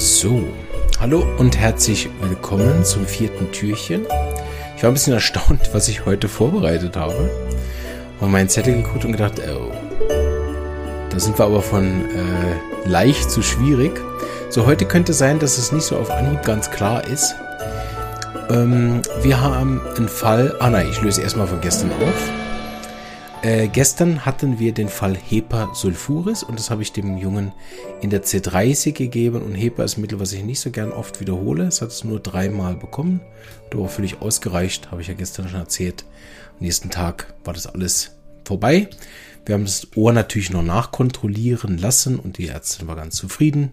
So, hallo und herzlich willkommen zum vierten Türchen. Ich war ein bisschen erstaunt, was ich heute vorbereitet habe. Und meinen Zettel geguckt und gedacht, oh, da sind wir aber von äh, leicht zu schwierig. So, heute könnte sein, dass es nicht so auf Anhieb ganz klar ist. Ähm, wir haben einen Fall, ah nein, ich löse erstmal von gestern auf. Äh, gestern hatten wir den Fall Hepa sulfuris und das habe ich dem Jungen in der C30 gegeben und Hepa ist ein Mittel, was ich nicht so gern oft wiederhole. Es hat es nur dreimal bekommen, hat aber völlig ausgereicht, habe ich ja gestern schon erzählt. Am nächsten Tag war das alles vorbei. Wir haben das Ohr natürlich noch nachkontrollieren lassen und die Ärztin war ganz zufrieden.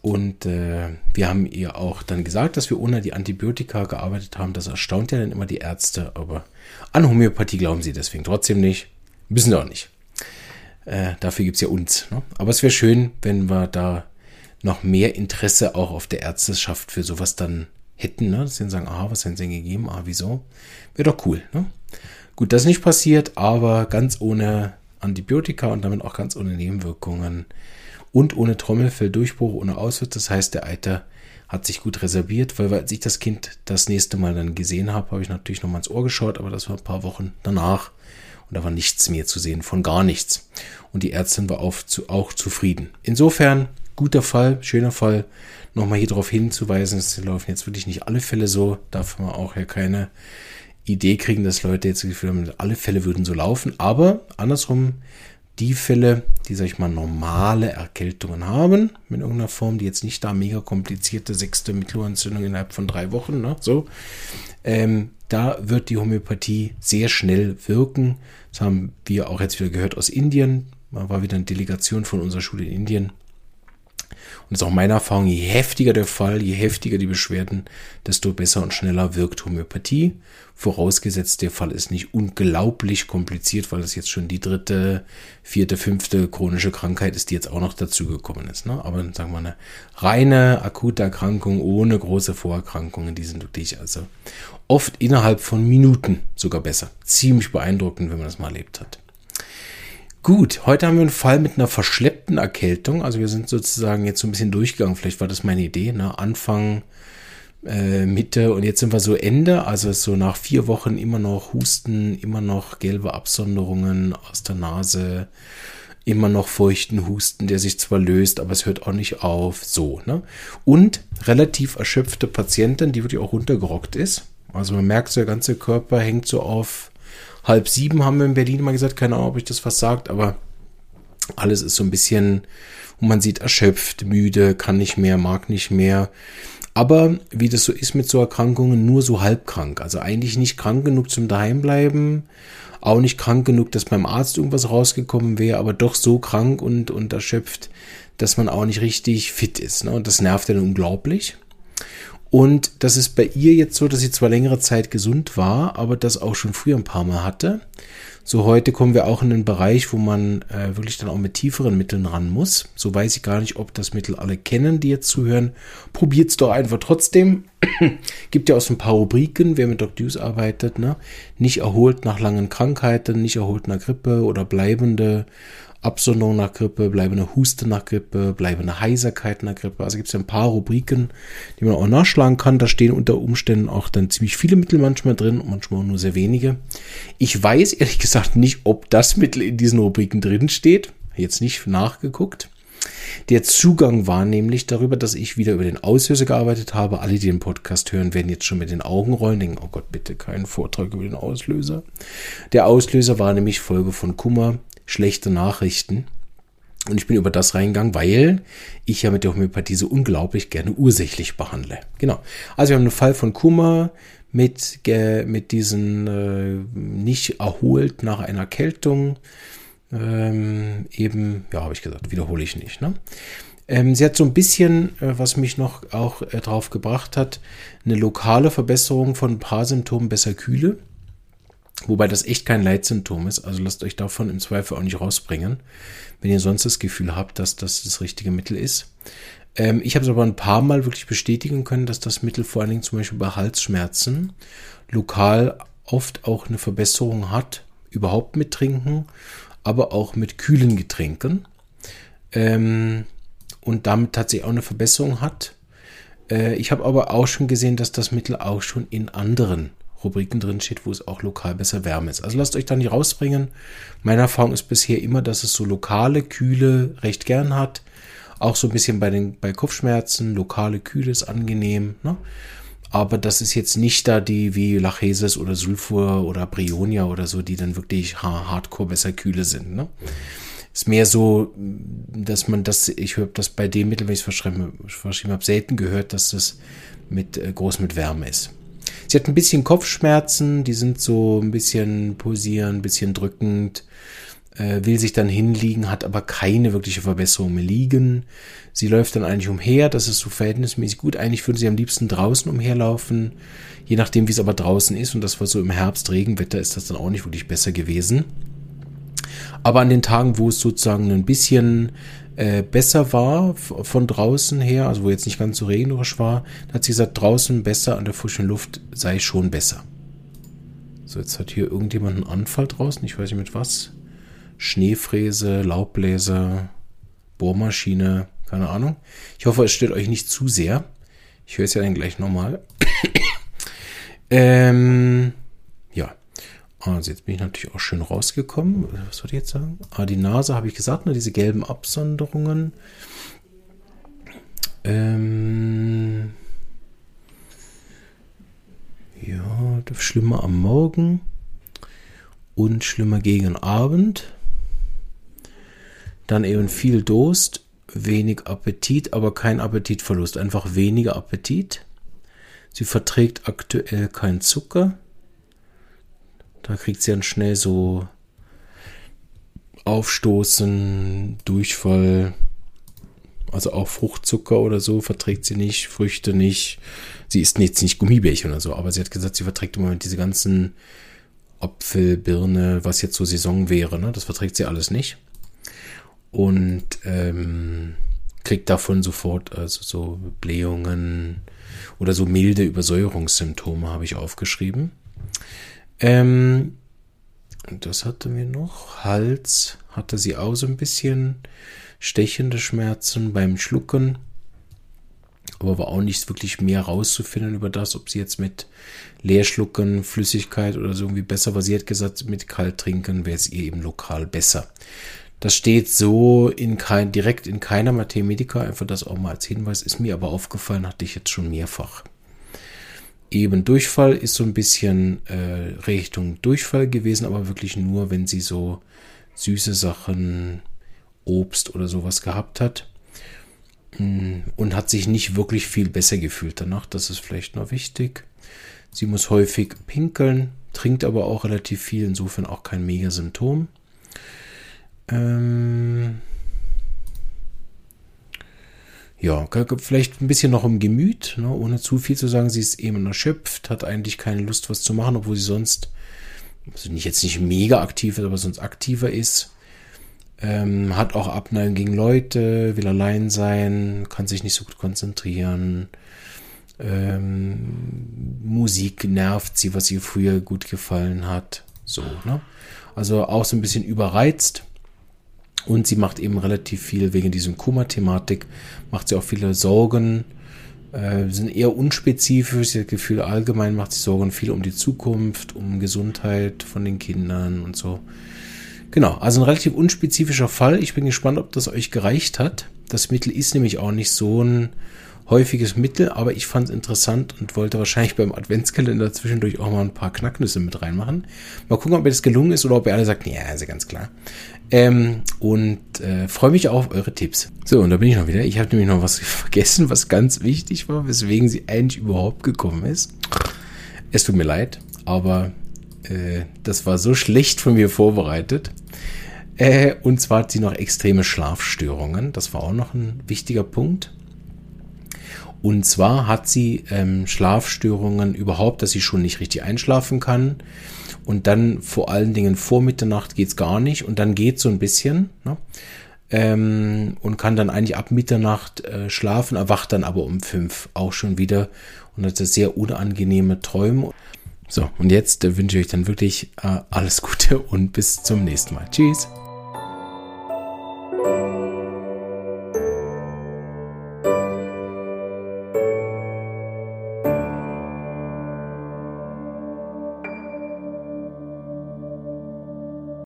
Und äh, wir haben ihr auch dann gesagt, dass wir ohne die Antibiotika gearbeitet haben. Das erstaunt ja dann immer die Ärzte, aber an Homöopathie glauben sie deswegen trotzdem nicht. Müssen sie auch nicht. Äh, dafür gibt es ja uns. Ne? Aber es wäre schön, wenn wir da noch mehr Interesse auch auf der Ärzteschaft für sowas dann hätten. Ne? Dass sie dann sagen, ah, was haben sie denn gegeben? Ah, wieso? Wäre doch cool. Ne? Gut, das ist nicht passiert, aber ganz ohne Antibiotika und damit auch ganz ohne Nebenwirkungen und ohne Trommelfelldurchbruch, ohne Auswurz. Das heißt, der Eiter hat sich gut reserviert, weil als ich das Kind das nächste Mal dann gesehen habe, habe ich natürlich noch mal ins Ohr geschaut, aber das war ein paar Wochen danach und da war nichts mehr zu sehen, von gar nichts. Und die Ärztin war auch, zu, auch zufrieden. Insofern, guter Fall, schöner Fall. Nochmal hier darauf hinzuweisen, es laufen jetzt wirklich nicht alle Fälle so, darf man auch ja keine Idee kriegen, dass Leute jetzt das Gefühl haben, alle Fälle würden so laufen. Aber andersrum, die Fälle, die, sag ich mal, normale Erkältungen haben, mit irgendeiner Form, die jetzt nicht da mega komplizierte sechste Mittelohrentzündung innerhalb von drei Wochen, ne, so, ähm, da wird die Homöopathie sehr schnell wirken. Das haben wir auch jetzt wieder gehört aus Indien. Da war wieder eine Delegation von unserer Schule in Indien. Und das ist auch meine Erfahrung, je heftiger der Fall, je heftiger die Beschwerden, desto besser und schneller wirkt Homöopathie. Vorausgesetzt, der Fall ist nicht unglaublich kompliziert, weil das jetzt schon die dritte, vierte, fünfte chronische Krankheit ist, die jetzt auch noch dazugekommen ist. Ne? Aber sagen wir eine reine akute Erkrankung ohne große Vorerkrankungen, die sind wirklich also oft innerhalb von Minuten sogar besser. Ziemlich beeindruckend, wenn man das mal erlebt hat. Gut, heute haben wir einen Fall mit einer verschleppten Erkältung. Also wir sind sozusagen jetzt so ein bisschen durchgegangen. Vielleicht war das meine Idee. Ne? Anfang, äh, Mitte und jetzt sind wir so Ende. Also so nach vier Wochen immer noch Husten, immer noch gelbe Absonderungen aus der Nase, immer noch feuchten Husten, der sich zwar löst, aber es hört auch nicht auf. So, ne? Und relativ erschöpfte Patientin, die wirklich auch runtergerockt ist. Also man merkt, so der ganze Körper hängt so auf halb sieben haben wir in Berlin mal gesagt, keine Ahnung, ob ich das was sagt, aber alles ist so ein bisschen, wo man sieht, erschöpft, müde, kann nicht mehr, mag nicht mehr. Aber wie das so ist mit so Erkrankungen, nur so halbkrank. Also eigentlich nicht krank genug zum Daheimbleiben, auch nicht krank genug, dass beim Arzt irgendwas rausgekommen wäre, aber doch so krank und, und erschöpft, dass man auch nicht richtig fit ist. Ne? Und das nervt dann unglaublich. Und das ist bei ihr jetzt so, dass sie zwar längere Zeit gesund war, aber das auch schon früher ein paar Mal hatte. So heute kommen wir auch in einen Bereich, wo man äh, wirklich dann auch mit tieferen Mitteln ran muss. So weiß ich gar nicht, ob das Mittel alle kennen, die jetzt zuhören. Probiert's doch einfach trotzdem. Gibt ja auch so ein paar Rubriken, wer mit Doc Deuce arbeitet, ne? Nicht erholt nach langen Krankheiten, nicht erholt nach Grippe oder bleibende Absonderung nach Grippe, bleibende Huste nach Grippe, bleibende Heiserkeit nach Grippe. Also gibt es ja ein paar Rubriken, die man auch nachschlagen kann. Da stehen unter Umständen auch dann ziemlich viele Mittel manchmal drin und manchmal nur sehr wenige. Ich weiß ehrlich gesagt nicht, ob das Mittel in diesen Rubriken drin steht. Jetzt nicht nachgeguckt. Der Zugang war nämlich darüber, dass ich wieder über den Auslöser gearbeitet habe. Alle, die den Podcast hören, werden jetzt schon mit den Augen rollen, denken, oh Gott, bitte keinen Vortrag über den Auslöser. Der Auslöser war nämlich Folge von Kummer, schlechte Nachrichten. Und ich bin über das reingegangen, weil ich ja mit der Homöopathie so unglaublich gerne ursächlich behandle. Genau. Also wir haben einen Fall von Kummer mit, mit diesen äh, nicht erholt nach einer Erkältung. Ähm, eben, ja, habe ich gesagt, wiederhole ich nicht. Ne? Ähm, sie hat so ein bisschen, äh, was mich noch auch äh, drauf gebracht hat, eine lokale Verbesserung von ein paar Symptomen besser Kühle. Wobei das echt kein Leitsymptom ist. Also lasst euch davon im Zweifel auch nicht rausbringen, wenn ihr sonst das Gefühl habt, dass das das richtige Mittel ist. Ähm, ich habe es aber ein paar Mal wirklich bestätigen können, dass das Mittel vor allen Dingen zum Beispiel bei Halsschmerzen lokal oft auch eine Verbesserung hat. Überhaupt mit Trinken, aber auch mit kühlen Getränken. Ähm, und damit tatsächlich auch eine Verbesserung hat. Äh, ich habe aber auch schon gesehen, dass das Mittel auch schon in anderen Rubriken drin steht, wo es auch lokal besser Wärme ist. Also lasst euch da nicht rausbringen. Meine Erfahrung ist bisher immer, dass es so lokale Kühle recht gern hat. Auch so ein bisschen bei den bei Kopfschmerzen, lokale Kühle ist angenehm. Ne? Aber das ist jetzt nicht da die wie Lachesis oder Sulfur oder Brionia oder so, die dann wirklich hardcore besser kühle sind. Ne? Ist mehr so, dass man das, ich habe das bei dem Mittel, wenn ich es verschrieben, verschrieben habe, selten gehört, dass das mit äh, groß mit Wärme ist. Sie hat ein bisschen Kopfschmerzen, die sind so ein bisschen pulsieren, ein bisschen drückend, äh, will sich dann hinliegen, hat aber keine wirkliche Verbesserung mehr liegen. Sie läuft dann eigentlich umher, das ist so verhältnismäßig gut. Eigentlich würde sie am liebsten draußen umherlaufen, je nachdem, wie es aber draußen ist. Und das war so im Herbst, Regenwetter, ist das dann auch nicht wirklich besser gewesen. Aber an den Tagen, wo es sozusagen ein bisschen äh, besser war von draußen her, also wo jetzt nicht ganz so regnerisch war, da hat sie gesagt, draußen besser an der frischen Luft sei schon besser. So, jetzt hat hier irgendjemand einen Anfall draußen, ich weiß nicht mit was. Schneefräse, Laubbläser, Bohrmaschine, keine Ahnung. Ich hoffe, es stört euch nicht zu sehr. Ich höre es ja dann gleich nochmal. ähm, also jetzt bin ich natürlich auch schön rausgekommen. Was soll ich jetzt sagen? Ah, die Nase habe ich gesagt, ne? diese gelben Absonderungen. Ähm ja, schlimmer am Morgen und schlimmer gegen Abend. Dann eben viel Durst, wenig Appetit, aber kein Appetitverlust, einfach weniger Appetit. Sie verträgt aktuell kein Zucker da kriegt sie dann schnell so Aufstoßen, Durchfall, also auch Fruchtzucker oder so verträgt sie nicht, Früchte nicht. Sie isst jetzt nicht Gummibärchen oder so, aber sie hat gesagt, sie verträgt im Moment diese ganzen Apfel, Birne, was jetzt so Saison wäre. Ne? Das verträgt sie alles nicht. Und ähm, kriegt davon sofort also so Blähungen oder so milde Übersäuerungssymptome, habe ich aufgeschrieben. Ähm, das hatte mir noch. Hals hatte sie auch so ein bisschen stechende Schmerzen beim Schlucken. Aber war auch nicht wirklich mehr rauszufinden über das, ob sie jetzt mit Leerschlucken, Flüssigkeit oder so irgendwie besser war. Sie hat gesagt, mit kalt trinken wäre es ihr eben lokal besser. Das steht so in kein, direkt in keiner Mathematika, einfach das auch mal als Hinweis, ist mir aber aufgefallen, hatte ich jetzt schon mehrfach eben Durchfall ist so ein bisschen äh, Richtung Durchfall gewesen, aber wirklich nur, wenn sie so süße Sachen, Obst oder sowas gehabt hat. Mm, und hat sich nicht wirklich viel besser gefühlt danach. Das ist vielleicht noch wichtig. Sie muss häufig pinkeln, trinkt aber auch relativ viel, insofern auch kein Mega-Symptom. Ähm ja, vielleicht ein bisschen noch im Gemüt, ne, ohne zu viel zu sagen. Sie ist eben erschöpft, hat eigentlich keine Lust, was zu machen, obwohl sie sonst, also nicht jetzt nicht mega aktiv ist, aber sonst aktiver ist. Ähm, hat auch Abneigung gegen Leute, will allein sein, kann sich nicht so gut konzentrieren. Ähm, Musik nervt sie, was ihr früher gut gefallen hat. So, ne? Also auch so ein bisschen überreizt. Und sie macht eben relativ viel wegen diesem Kummer-Thematik, macht sie auch viele Sorgen, äh, sind eher unspezifisch. Das Gefühl, allgemein macht sie Sorgen viel um die Zukunft, um Gesundheit von den Kindern und so. Genau, also ein relativ unspezifischer Fall. Ich bin gespannt, ob das euch gereicht hat. Das Mittel ist nämlich auch nicht so ein häufiges Mittel, aber ich fand es interessant und wollte wahrscheinlich beim Adventskalender zwischendurch auch mal ein paar Knacknüsse mit reinmachen. Mal gucken, ob mir das gelungen ist oder ob ihr alle sagt, ja, ist ja ganz klar. Ähm, und äh, freue mich auf eure Tipps. So, und da bin ich noch wieder. Ich habe nämlich noch was vergessen, was ganz wichtig war, weswegen sie eigentlich überhaupt gekommen ist. Es tut mir leid, aber äh, das war so schlecht von mir vorbereitet. Äh, und zwar hat sie noch extreme Schlafstörungen. Das war auch noch ein wichtiger Punkt. Und zwar hat sie ähm, Schlafstörungen überhaupt, dass sie schon nicht richtig einschlafen kann. Und dann vor allen Dingen vor Mitternacht geht's gar nicht. Und dann geht so ein bisschen. Ne? Ähm, und kann dann eigentlich ab Mitternacht äh, schlafen, erwacht dann aber um fünf auch schon wieder und hat sehr unangenehme Träume. So, und jetzt äh, wünsche ich euch dann wirklich äh, alles Gute und bis zum nächsten Mal. Tschüss.